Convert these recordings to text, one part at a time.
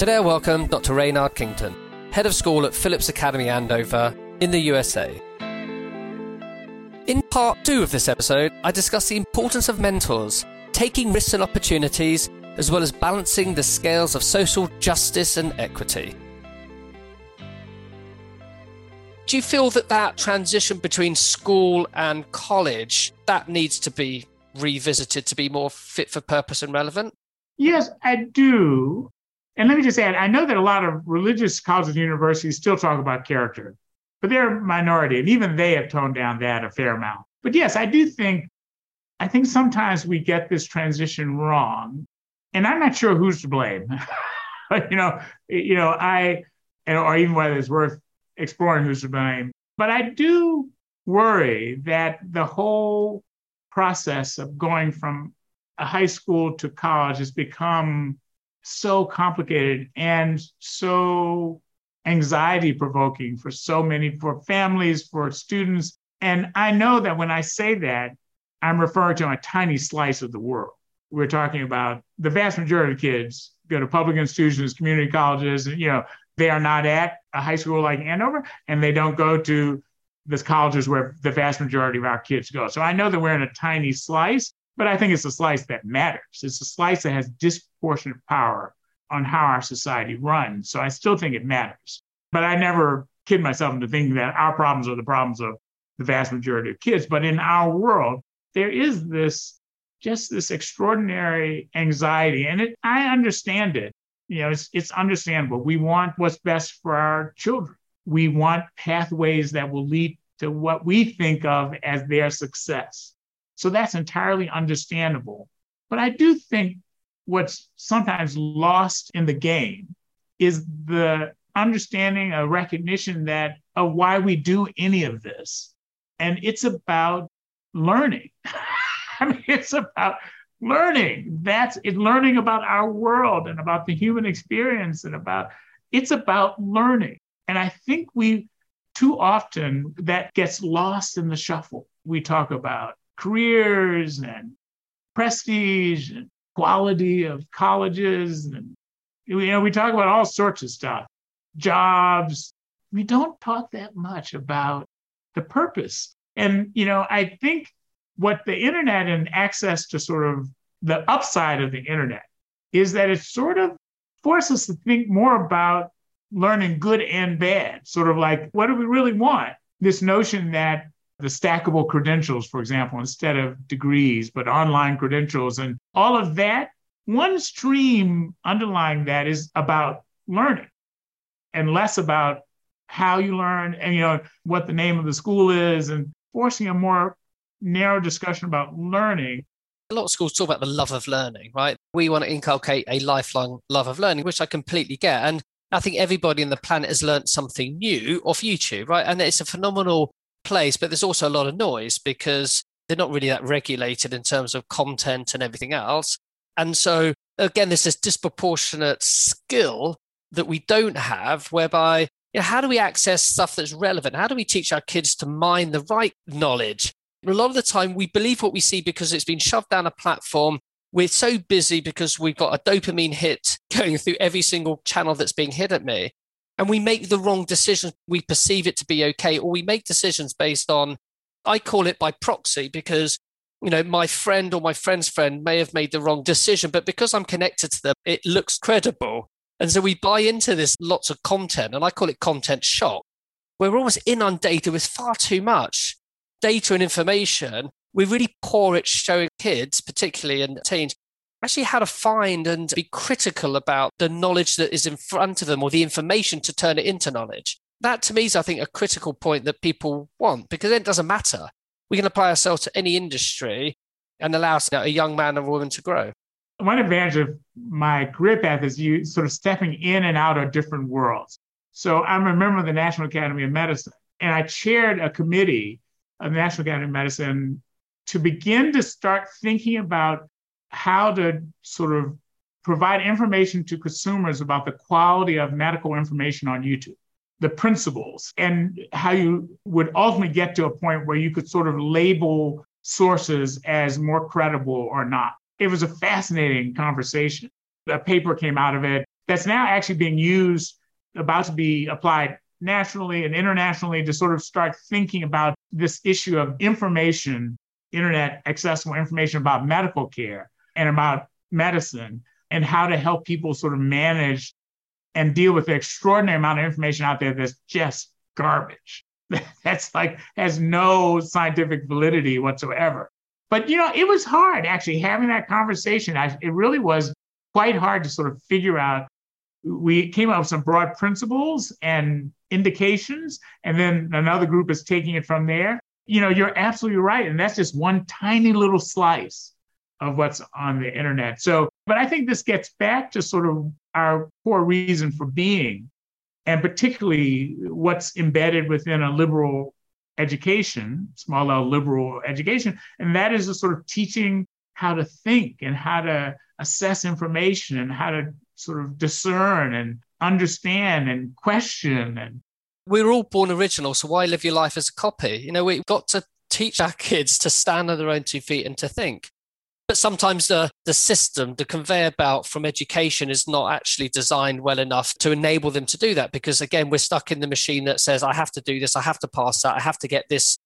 Today I welcome Dr. Raynard Kington, Head of School at Phillips Academy Andover in the USA. In part two of this episode, I discuss the importance of mentors, taking risks and opportunities, as well as balancing the scales of social justice and equity. Do you feel that that transition between school and college that needs to be revisited to be more fit for purpose and relevant? Yes, I do. And let me just add, I know that a lot of religious colleges and universities still talk about character, but they're a minority, and even they have toned down that a fair amount. But yes, I do think, I think sometimes we get this transition wrong, and I'm not sure who's to blame. you know, you know, I, or even whether it's worth exploring who's to blame. But I do worry that the whole process of going from a high school to college has become so complicated and so anxiety provoking for so many for families for students. And i know that when i say that i'm referring to a tiny slice of the world. We're talking about the vast majority of kids go to public institutions community colleges and you know they are not at a high school like andover and they don't go to the colleges where the vast majority of our kids go. So i know that we're in a tiny slice but I think it's a slice that matters. It's a slice that has disproportionate power on how our society runs. So I still think it matters. But I never kid myself into thinking that our problems are the problems of the vast majority of kids. But in our world, there is this just this extraordinary anxiety. And it, I understand it. You know, it's, it's understandable. We want what's best for our children. We want pathways that will lead to what we think of as their success. So that's entirely understandable. But I do think what's sometimes lost in the game is the understanding, a recognition that of why we do any of this. And it's about learning. I mean, it's about learning. That's it, learning about our world and about the human experience and about it's about learning. And I think we too often that gets lost in the shuffle. We talk about careers and prestige and quality of colleges and you know we talk about all sorts of stuff jobs. We don't talk that much about the purpose. And you know i think what the internet and access to sort of the upside of the internet is that it sort of forces us to think more about learning good and bad sort of like what do we really want? This notion that the stackable credentials, for example, instead of degrees, but online credentials and all of that. One stream underlying that is about learning and less about how you learn and you know what the name of the school is and forcing a more narrow discussion about learning a lot of schools talk about the love of learning, right? We want to inculcate a lifelong love of learning, which I completely get. And I think everybody on the planet has learned something new off YouTube, right? And it's a phenomenal place, but there's also a lot of noise because they're not really that regulated in terms of content and everything else. And so, again, there's this disproportionate skill that we don't have, whereby, you know, how do we access stuff that's relevant? How do we teach our kids to mine the right knowledge? A lot of the time, we believe what we see because it's been shoved down a platform. We're so busy because we've got a dopamine hit going through every single channel that's being hit at me and we make the wrong decisions. We perceive it to be okay, or we make decisions based on, I call it by proxy because, you know, my friend or my friend's friend may have made the wrong decision, but because I'm connected to them, it looks credible. And so we buy into this lots of content, and I call it content shock. We're almost inundated with far too much data and information. We're really poor at showing kids, particularly and teens, actually how to find and be critical about the knowledge that is in front of them or the information to turn it into knowledge. That to me is, I think, a critical point that people want because it doesn't matter. We can apply ourselves to any industry and allow a young man or woman to grow. One advantage of my career path is you sort of stepping in and out of different worlds. So I'm a member of the National Academy of Medicine, and I chaired a committee of the National Academy of Medicine to begin to start thinking about how to sort of provide information to consumers about the quality of medical information on YouTube, the principles, and how you would ultimately get to a point where you could sort of label sources as more credible or not. It was a fascinating conversation. A paper came out of it that's now actually being used, about to be applied nationally and internationally to sort of start thinking about this issue of information, internet accessible information about medical care and about medicine and how to help people sort of manage and deal with the extraordinary amount of information out there that's just garbage. that's like has no scientific validity whatsoever. But you know, it was hard actually having that conversation. I, it really was quite hard to sort of figure out. We came up with some broad principles and indications, and then another group is taking it from there. You know, you're absolutely right, and that's just one tiny little slice of what's on the internet. So, but I think this gets back to sort of our core reason for being, and particularly what's embedded within a liberal education, small L liberal education, and that is a sort of teaching how to think and how to assess information and how to sort of discern and understand and question and we're all born original so why live your life as a copy? You know we've got to teach our kids to stand on their own two feet and to think but sometimes the, the system, the conveyor belt from education is not actually designed well enough to enable them to do that. Because again, we're stuck in the machine that says, I have to do this, I have to pass that, I have to get this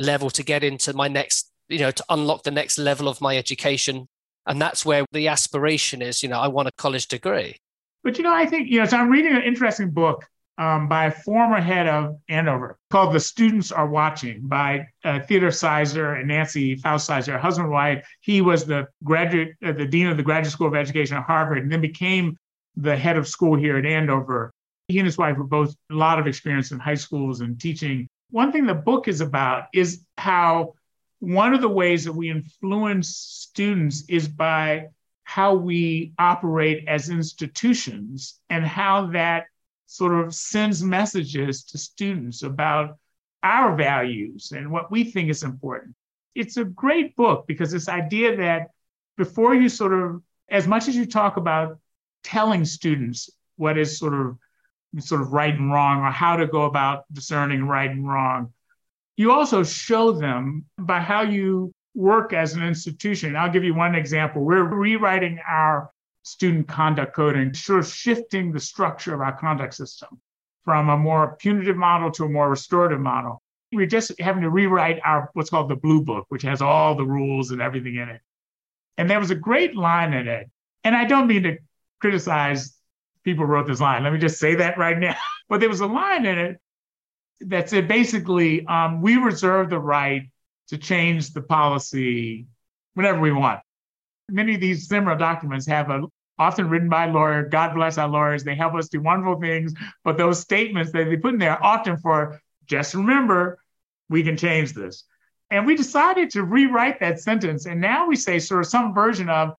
level to get into my next, you know, to unlock the next level of my education. And that's where the aspiration is, you know, I want a college degree. But, you know, I think, you know, so I'm reading an interesting book um, by a former head of Andover called The Students Are Watching by uh, Theodore Sizer and Nancy Faust Sizer, husband and wife. He was the graduate, uh, the dean of the Graduate School of Education at Harvard, and then became the head of school here at Andover. He and his wife were both a lot of experience in high schools and teaching. One thing the book is about is how one of the ways that we influence students is by how we operate as institutions and how that sort of sends messages to students about our values and what we think is important. It's a great book because this idea that before you sort of, as much as you talk about telling students what is sort of sort of right and wrong or how to go about discerning right and wrong, you also show them by how you work as an institution. I'll give you one example. We're rewriting our student conduct coding, sort of shifting the structure of our conduct system from a more punitive model to a more restorative model. We're just having to rewrite our what's called the blue book, which has all the rules and everything in it. And there was a great line in it. And I don't mean to criticize people who wrote this line. Let me just say that right now. but there was a line in it that said basically, um, we reserve the right to change the policy whenever we want many of these similar documents have a often written by a lawyer. God bless our lawyers. They help us do wonderful things. But those statements that they put in there often for just remember, we can change this. And we decided to rewrite that sentence. And now we say sort of some version of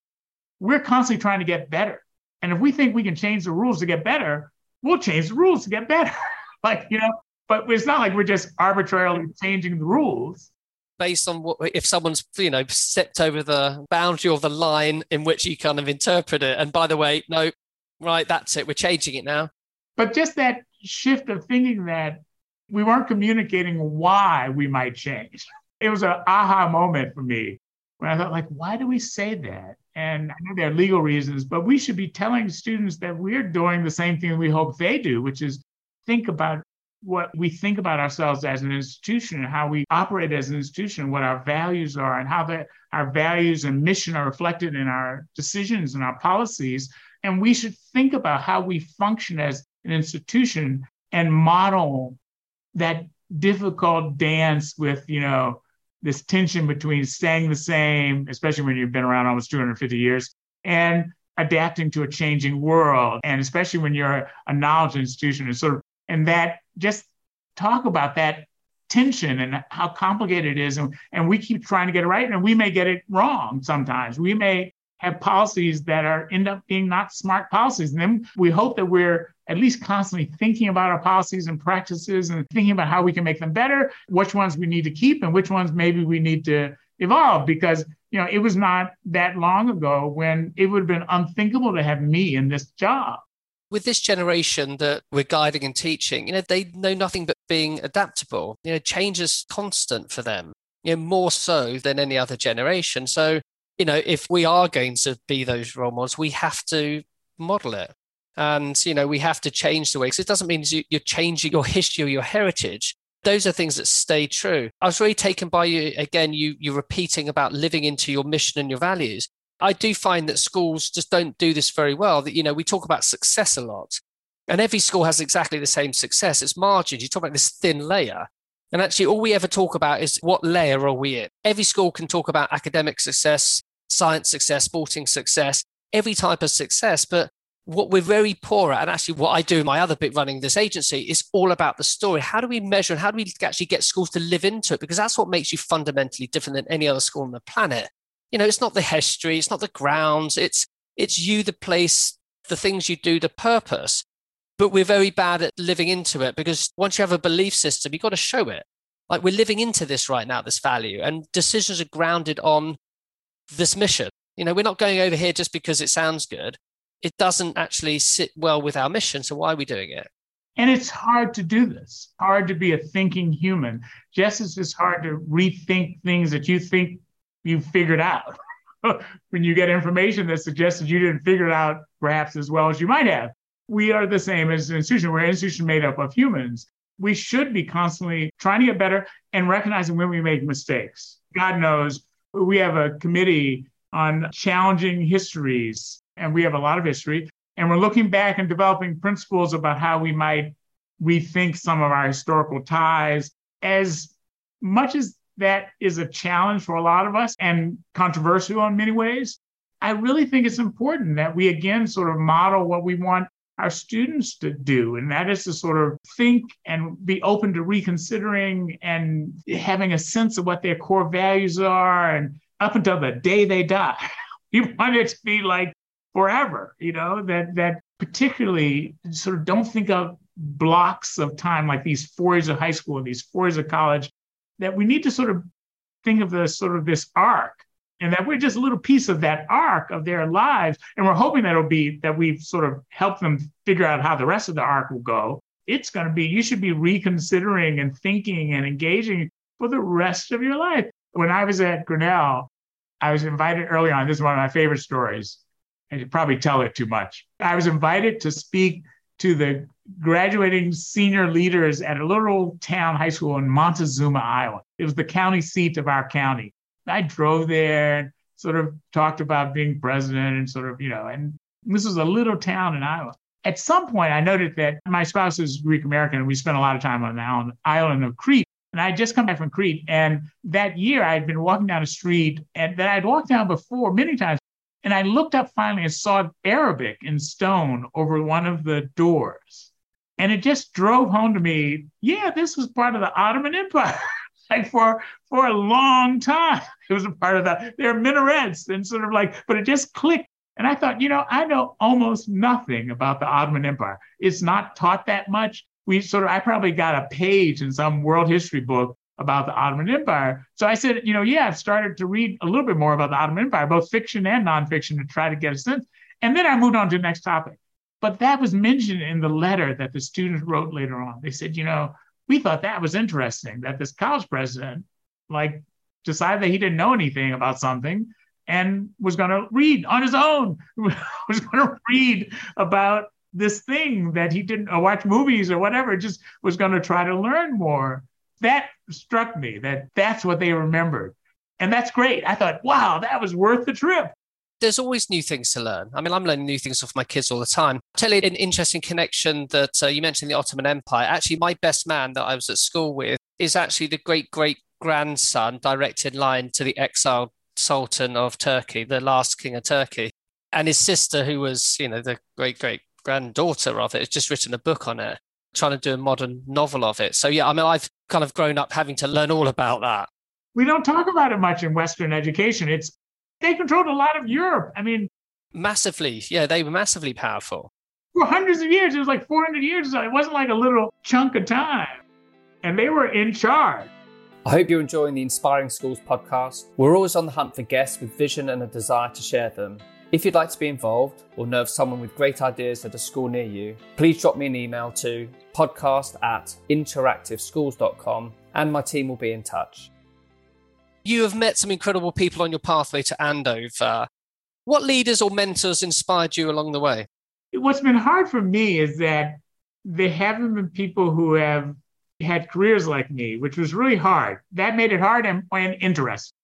we're constantly trying to get better. And if we think we can change the rules to get better, we'll change the rules to get better. like, you know, but it's not like we're just arbitrarily changing the rules based on what if someone's you know stepped over the boundary or the line in which you kind of interpret it. And by the way no right that's it. We're changing it now. But just that shift of thinking that we weren't communicating why we might change. It was an aha moment for me when i thought like why do we say that? And i know there are legal reasons but we should be telling students that we're doing the same thing we hope they do which is think about what we think about ourselves as an institution and how we operate as an institution, what our values are, and how that our values and mission are reflected in our decisions and our policies. And we should think about how we function as an institution and model that difficult dance with, you know, this tension between staying the same, especially when you've been around almost 250 years, and adapting to a changing world. And especially when you're a knowledge institution, and sort of and that just talk about that tension and how complicated it is. And, and we keep trying to get it right, and we may get it wrong sometimes. We may have policies that are end up being not smart policies. And then we hope that we're at least constantly thinking about our policies and practices and thinking about how we can make them better, which ones we need to keep and which ones maybe we need to evolve because you know it was not that long ago when it would have been unthinkable to have me in this job with this generation that we're guiding and teaching, you know, they know nothing but being adaptable. You know, change is constant for them, you know, more so than any other generation. So, you know, if we are going to be those role models, we have to model it. And, you know, we have to change the way, because it doesn't mean you're changing your history or your heritage. Those are things that stay true. I was really taken by you, again, you, you repeating about living into your mission and your values. I do find that schools just don't do this very well. That, you know, we talk about success a lot, and every school has exactly the same success. It's margins. You talk about this thin layer. And actually, all we ever talk about is what layer are we in? Every school can talk about academic success, science success, sporting success, every type of success. But what we're very poor at, and actually what I do in my other bit running this agency is all about the story. How do we measure and how do we actually get schools to live into it? Because that's what makes you fundamentally different than any other school on the planet. You know, it's not the history, it's not the grounds, it's it's you, the place, the things you do, the purpose. But we're very bad at living into it because once you have a belief system, you've got to show it. Like we're living into this right now, this value, and decisions are grounded on this mission. You know, we're not going over here just because it sounds good it doesn't actually sit well with our mission. So why are we doing it? And it's hard to do this, hard to be a thinking human, just as it's hard to rethink things that you think you've figured out. when you get information that suggests that you didn't figure it out perhaps as well as you might have. We are the same as an institution. We're an institution made up of humans. We should be constantly trying to get better and recognizing when we make mistakes. God knows we have a committee on challenging histories and we have a lot of history. And we're looking back and developing principles about how we might rethink some of our historical ties. As much as that is a challenge for a lot of us and controversial in many ways, I really think it's important that we again sort of model what we want our students to do, and that is to sort of think and be open to reconsidering and having a sense of what their core values are, and up until the day they die. We want it to be like forever, you know, that that particularly sort of don't think of blocks of time like these four years of high school and these four years of college, that we need to sort of think of the sort of this arc and that we're just a little piece of that arc of their lives. And we're hoping that it'll be that we've sort of helped them figure out how the rest of the arc will go. It's going to be, you should be reconsidering and thinking and engaging for the rest of your life. When I was at Grinnell, I was invited early on. This is one of my favorite stories. I should probably tell it too much. I was invited to speak to the graduating senior leaders at a little town high school in Montezuma, Iowa. It was the county seat of our county. I drove there and sort of talked about being president and sort of, you know, and this was a little town in Iowa. At some point, I noted that my spouse is Greek American and we spent a lot of time on the island, of Crete. And I had just come back from Crete. And that year, I had been walking down a street and that I'd walked down before many times and I looked up finally and saw Arabic in stone over one of the doors. And it just drove home to me, yeah, this was part of the Ottoman Empire. like for for a long time. It was a part of that. There are minarets and sort of like, but it just clicked. And I thought, you know, I know almost nothing about the Ottoman Empire. It's not taught that much. We sort of, I probably got a page in some world history book about the Ottoman Empire. So I said, you know, yeah, I've started to read a little bit more about the Ottoman Empire, both fiction and nonfiction, to try to get a sense. And then I moved on to the next topic. But that was mentioned in the letter that the students wrote later on. They said, you know, we thought that was interesting that this college president, like, decided that he didn't know anything about something and was going to read on his own, was going to read about this thing that he didn't or watch movies or whatever, just was going to try to learn more that struck me that that's what they remembered. And that's great. I thought, wow, that was worth the trip. There's always new things to learn. I mean, I'm learning new things off my kids all the time. I'll tell you an interesting connection that uh, you mentioned the Ottoman Empire. Actually, my best man that I was at school with is actually the great great grandson, direct in line to the exiled Sultan of Turkey, the last king of Turkey. And his sister, who was, you know, the great great granddaughter of it, has just written a book on it trying to do a modern novel of it. So yeah, I mean, I've kind of grown up having to learn all about that. We don't talk about it much in Western education. It's they controlled a lot of Europe. I mean, massively. Yeah, they were massively powerful. For hundreds of years, it was like 400 years. It wasn't like a little chunk of time, and they were in charge. I hope you're enjoying the Inspiring Schools podcast. We're always on the hunt for guests with vision and a desire to share them. If you'd like to be involved or know of someone with great ideas at a school near you, please drop me an email to podcast at interactiveschools.com and my team will be in touch. You have met some incredible people on your pathway to Andover. What leaders or mentors inspired you along the way? what's been hard for me is that there haven't been people who have had careers like me, which was really hard. That made it hard and, and interesting.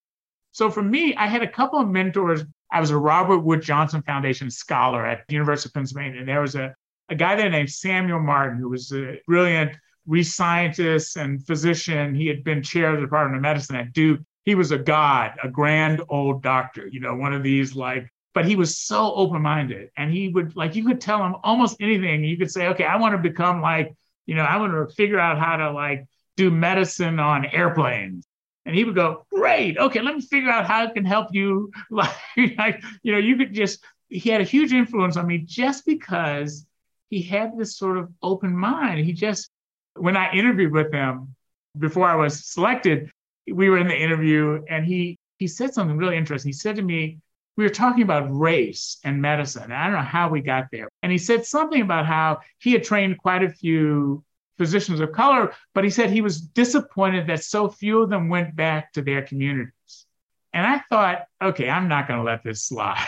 So for me, I had a couple of mentors. I was a Robert Wood Johnson Foundation scholar at the University of Pennsylvania. And there was a, a guy there named Samuel Martin, who was a brilliant Reese scientist and physician. He had been chair of the Department of Medicine at Duke. He was a god, a grand old doctor, you know, one of these like, but he was so open minded. And he would, like, you could tell him almost anything. You could say, okay, I want to become like, you know, I want to figure out how to like do medicine on airplanes. And he would go, great. Okay, let me figure out how I can help you. Like, you know, you could just, he had a huge influence on me just because he had this sort of open mind. He just, when I interviewed with him before I was selected, we were in the interview and he he said something really interesting. He said to me, we were talking about race and medicine. I don't know how we got there. And he said something about how he had trained quite a few physicians of color, but he said he was disappointed that so few of them went back to their communities. And I thought, okay, I'm not going to let this slide.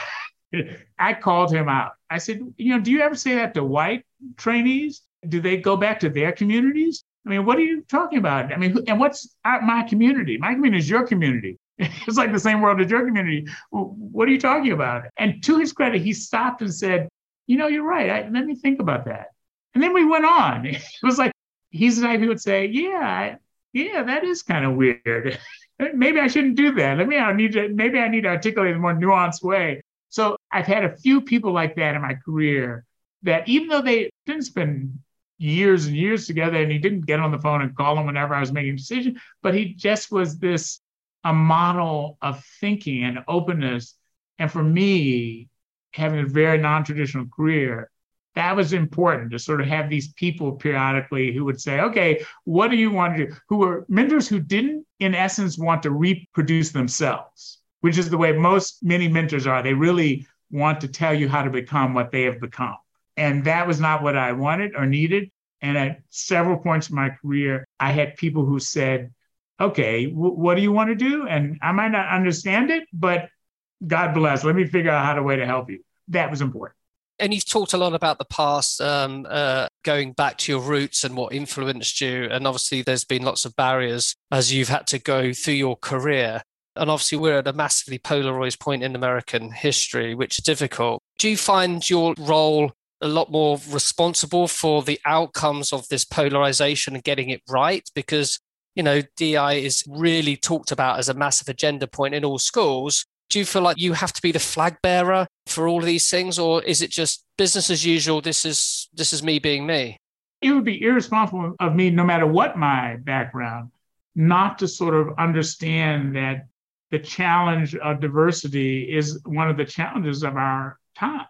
I called him out. I said, you know, do you ever say that to white trainees? Do they go back to their communities? I mean, what are you talking about? I mean, and what's uh, my community? My community is your community. It's like the same world as your community. What are you talking about? And to his credit, he stopped and said, you know, you're right. I, let me think about that. And then we went on. It was like, he's the type who would say, yeah, yeah, that is kind of weird. maybe I shouldn't do that. Let me, I need to, maybe I need to articulate in a more nuanced way. So I've had a few people like that in my career that even though they didn't spend years and years together and he didn't get on the phone and call him whenever I was making a decision, but he just was this a model of thinking and openness. And for me, having a very non-traditional career, that was important to sort of have these people periodically who would say, okay, what do you want to do? Who were mentors who didn't, in essence, want to reproduce themselves, which is the way most many mentors are. They really want to tell you how to become what they have become. And that was not what I wanted or needed. And at several points in my career, I had people who said, okay, w- what do you want to do? And I might not understand it, but God bless, let me figure out how to way to help you. That was important. And you've talked a lot about the past, um, uh, going back to your roots and what influenced you. And obviously, there's been lots of barriers as you've had to go through your career. And obviously, we're at a massively polarized point in American history, which is difficult. Do you find your role a lot more responsible for the outcomes of this polarization and getting it right? Because, you know, DI is really talked about as a massive agenda point in all schools. Do you feel like you have to be the flag bearer for all of these things, or is it just business as usual? This is this is me being me. It would be irresponsible of me, no matter what my background, not to sort of understand that the challenge of diversity is one of the challenges of our time.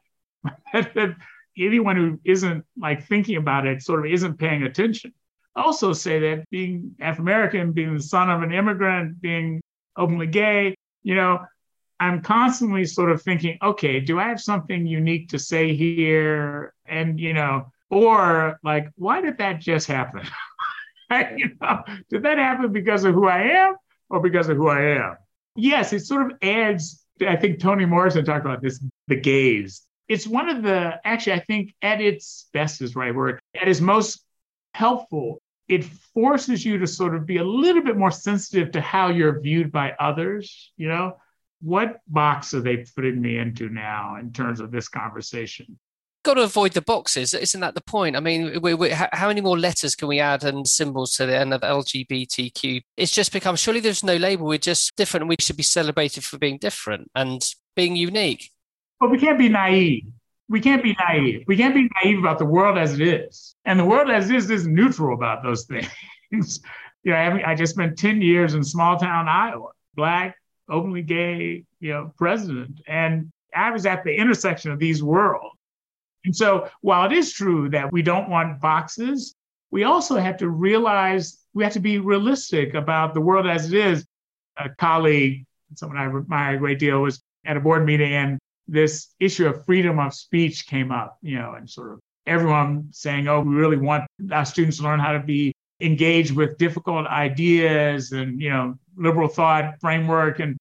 anyone who isn't like thinking about it sort of isn't paying attention. Also, say that being African American, being the son of an immigrant, being openly gay, you know, I'm constantly sort of thinking, okay, do I have something unique to say here? And, you know, or like, why did that just happen? you know, did that happen because of who I am or because of who I am? Yes, it sort of adds, I think Toni Morrison talked about this, the gaze. It's one of the, actually, I think at its best is right word, at its most helpful, it forces you to sort of be a little bit more sensitive to how you're viewed by others, you know? What box are they putting me into now in terms of this conversation? Got to avoid the boxes, isn't that the point? I mean, we, we, how many more letters can we add and symbols to the end of LGBTQ? It's just become surely there's no label. We're just different. We should be celebrated for being different and being unique. But we can't be naive. We can't be naive. We can't be naive about the world as it is. And the world as it is is neutral about those things. you know, I, I just spent 10 years in small town Iowa, black, openly gay, you know, president. And I was at the intersection of these worlds. And so while it is true that we don't want boxes, we also have to realize we have to be realistic about the world as it is. A colleague, someone I admire a great deal, was at a board meeting and this issue of freedom of speech came up, you know, and sort of everyone saying, oh, we really want our students to learn how to be engaged with difficult ideas and, you know, liberal thought framework and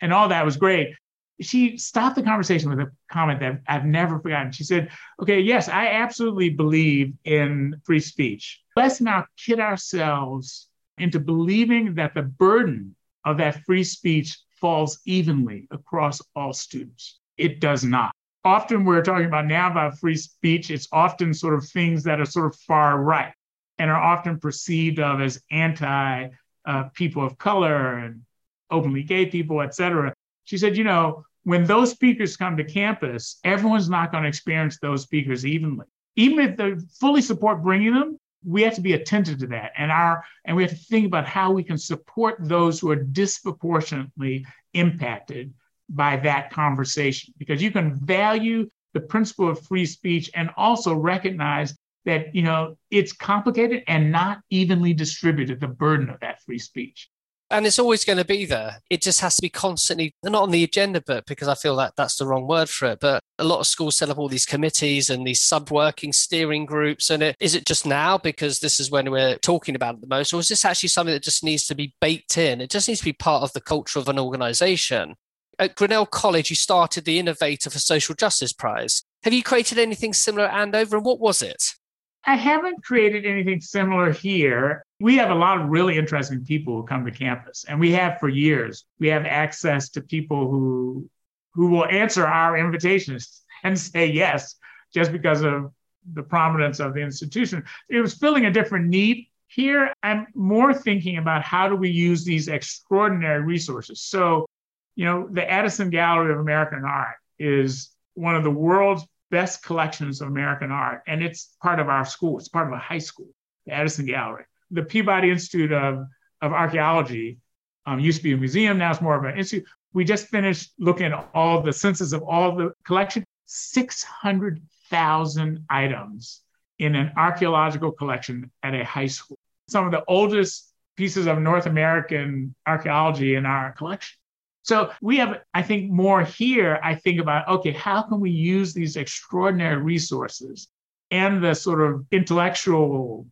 and all that was great. she stopped the conversation with a comment that I've never forgotten. She said, Okay, yes, I absolutely believe in free speech. Let's not kid ourselves into believing that the burden of that free speech falls evenly across all students. It does not. Often we're talking about now about free speech, it's often sort of things that are sort of far right and are often perceived of as anti uh, people of color and openly gay people, et cetera. She said, you know, when those speakers come to campus, everyone's not going to experience those speakers evenly. Even if they fully support bringing them, we have to be attentive to that and our and we have to think about how we can support those who are disproportionately impacted by that conversation because you can value the principle of free speech and also recognize that you know it's complicated and not evenly distributed the burden of that free speech and it's always going to be there. It just has to be constantly not on the agenda, but because I feel that that's the wrong word for it. But a lot of schools set up all these committees and these sub-working steering groups. And it, is it just now because this is when we're talking about it the most, or is this actually something that just needs to be baked in? It just needs to be part of the culture of an organization. At Grinnell College, you started the Innovator for Social Justice Prize. Have you created anything similar at Andover, and what was it? I haven't created anything similar here. We have a lot of really interesting people who come to campus, and we have for years. We have access to people who who will answer our invitations and say yes just because of the prominence of the institution. It was filling a different need. Here, I'm more thinking about how do we use these extraordinary resources. So, you know, the Addison Gallery of American Art is one of the world's best collections of American art, and it's part of our school. It's part of a high school, the Addison Gallery. The Peabody Institute of, of Archaeology um, used to be a museum, now it's more of an institute. We just finished looking at all the census of all the collection, 600,000 items in an archaeological collection at a high school. Some of the oldest pieces of North American archaeology in our collection. So we have, I think, more here. I think about, okay, how can we use these extraordinary resources and the sort of intellectual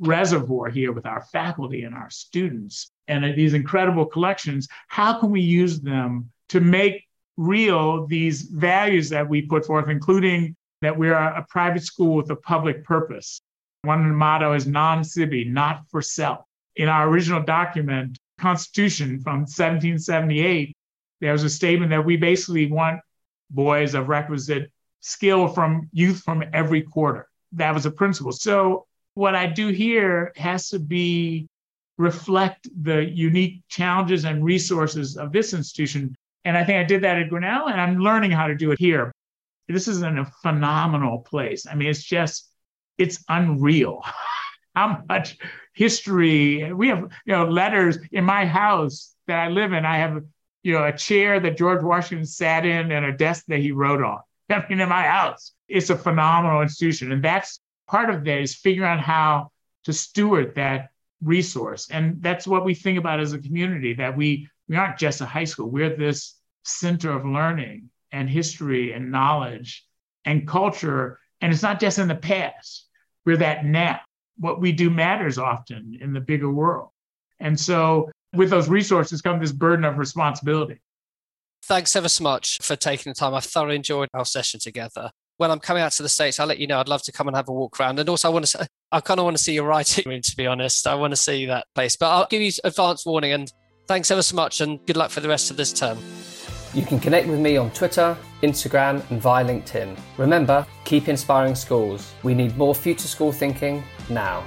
reservoir here with our faculty and our students and these incredible collections? How can we use them to make real these values that we put forth, including that we're a private school with a public purpose? One motto is non sibi, not for self. In our original document, Constitution from 1778, there was a statement that we basically want boys of requisite skill from youth from every quarter. That was a principle. So what I do here has to be reflect the unique challenges and resources of this institution. And I think I did that at Grinnell, and I'm learning how to do it here. This is a phenomenal place. I mean, it's just, it's unreal how much history we have, you know, letters in my house that I live in. I have, you know, a chair that George Washington sat in and a desk that he wrote on. I mean, in my house, it's a phenomenal institution. And that's part of that is figuring out how to steward that resource. And that's what we think about as a community, that we, we aren't just a high school. We're this center of learning and history and knowledge and culture. And it's not just in the past. We're that now what we do matters often in the bigger world. And so with those resources come this burden of responsibility. Thanks ever so much for taking the time. I've thoroughly enjoyed our session together. When I'm coming out to the States, I'll let you know. I'd love to come and have a walk around. And also, I want to, I kind of want to see your writing room, to be honest. I want to see that place. But I'll give you advance warning and thanks ever so much and good luck for the rest of this term. You can connect with me on Twitter, Instagram, and via LinkedIn. Remember, keep inspiring schools. We need more future school thinking now.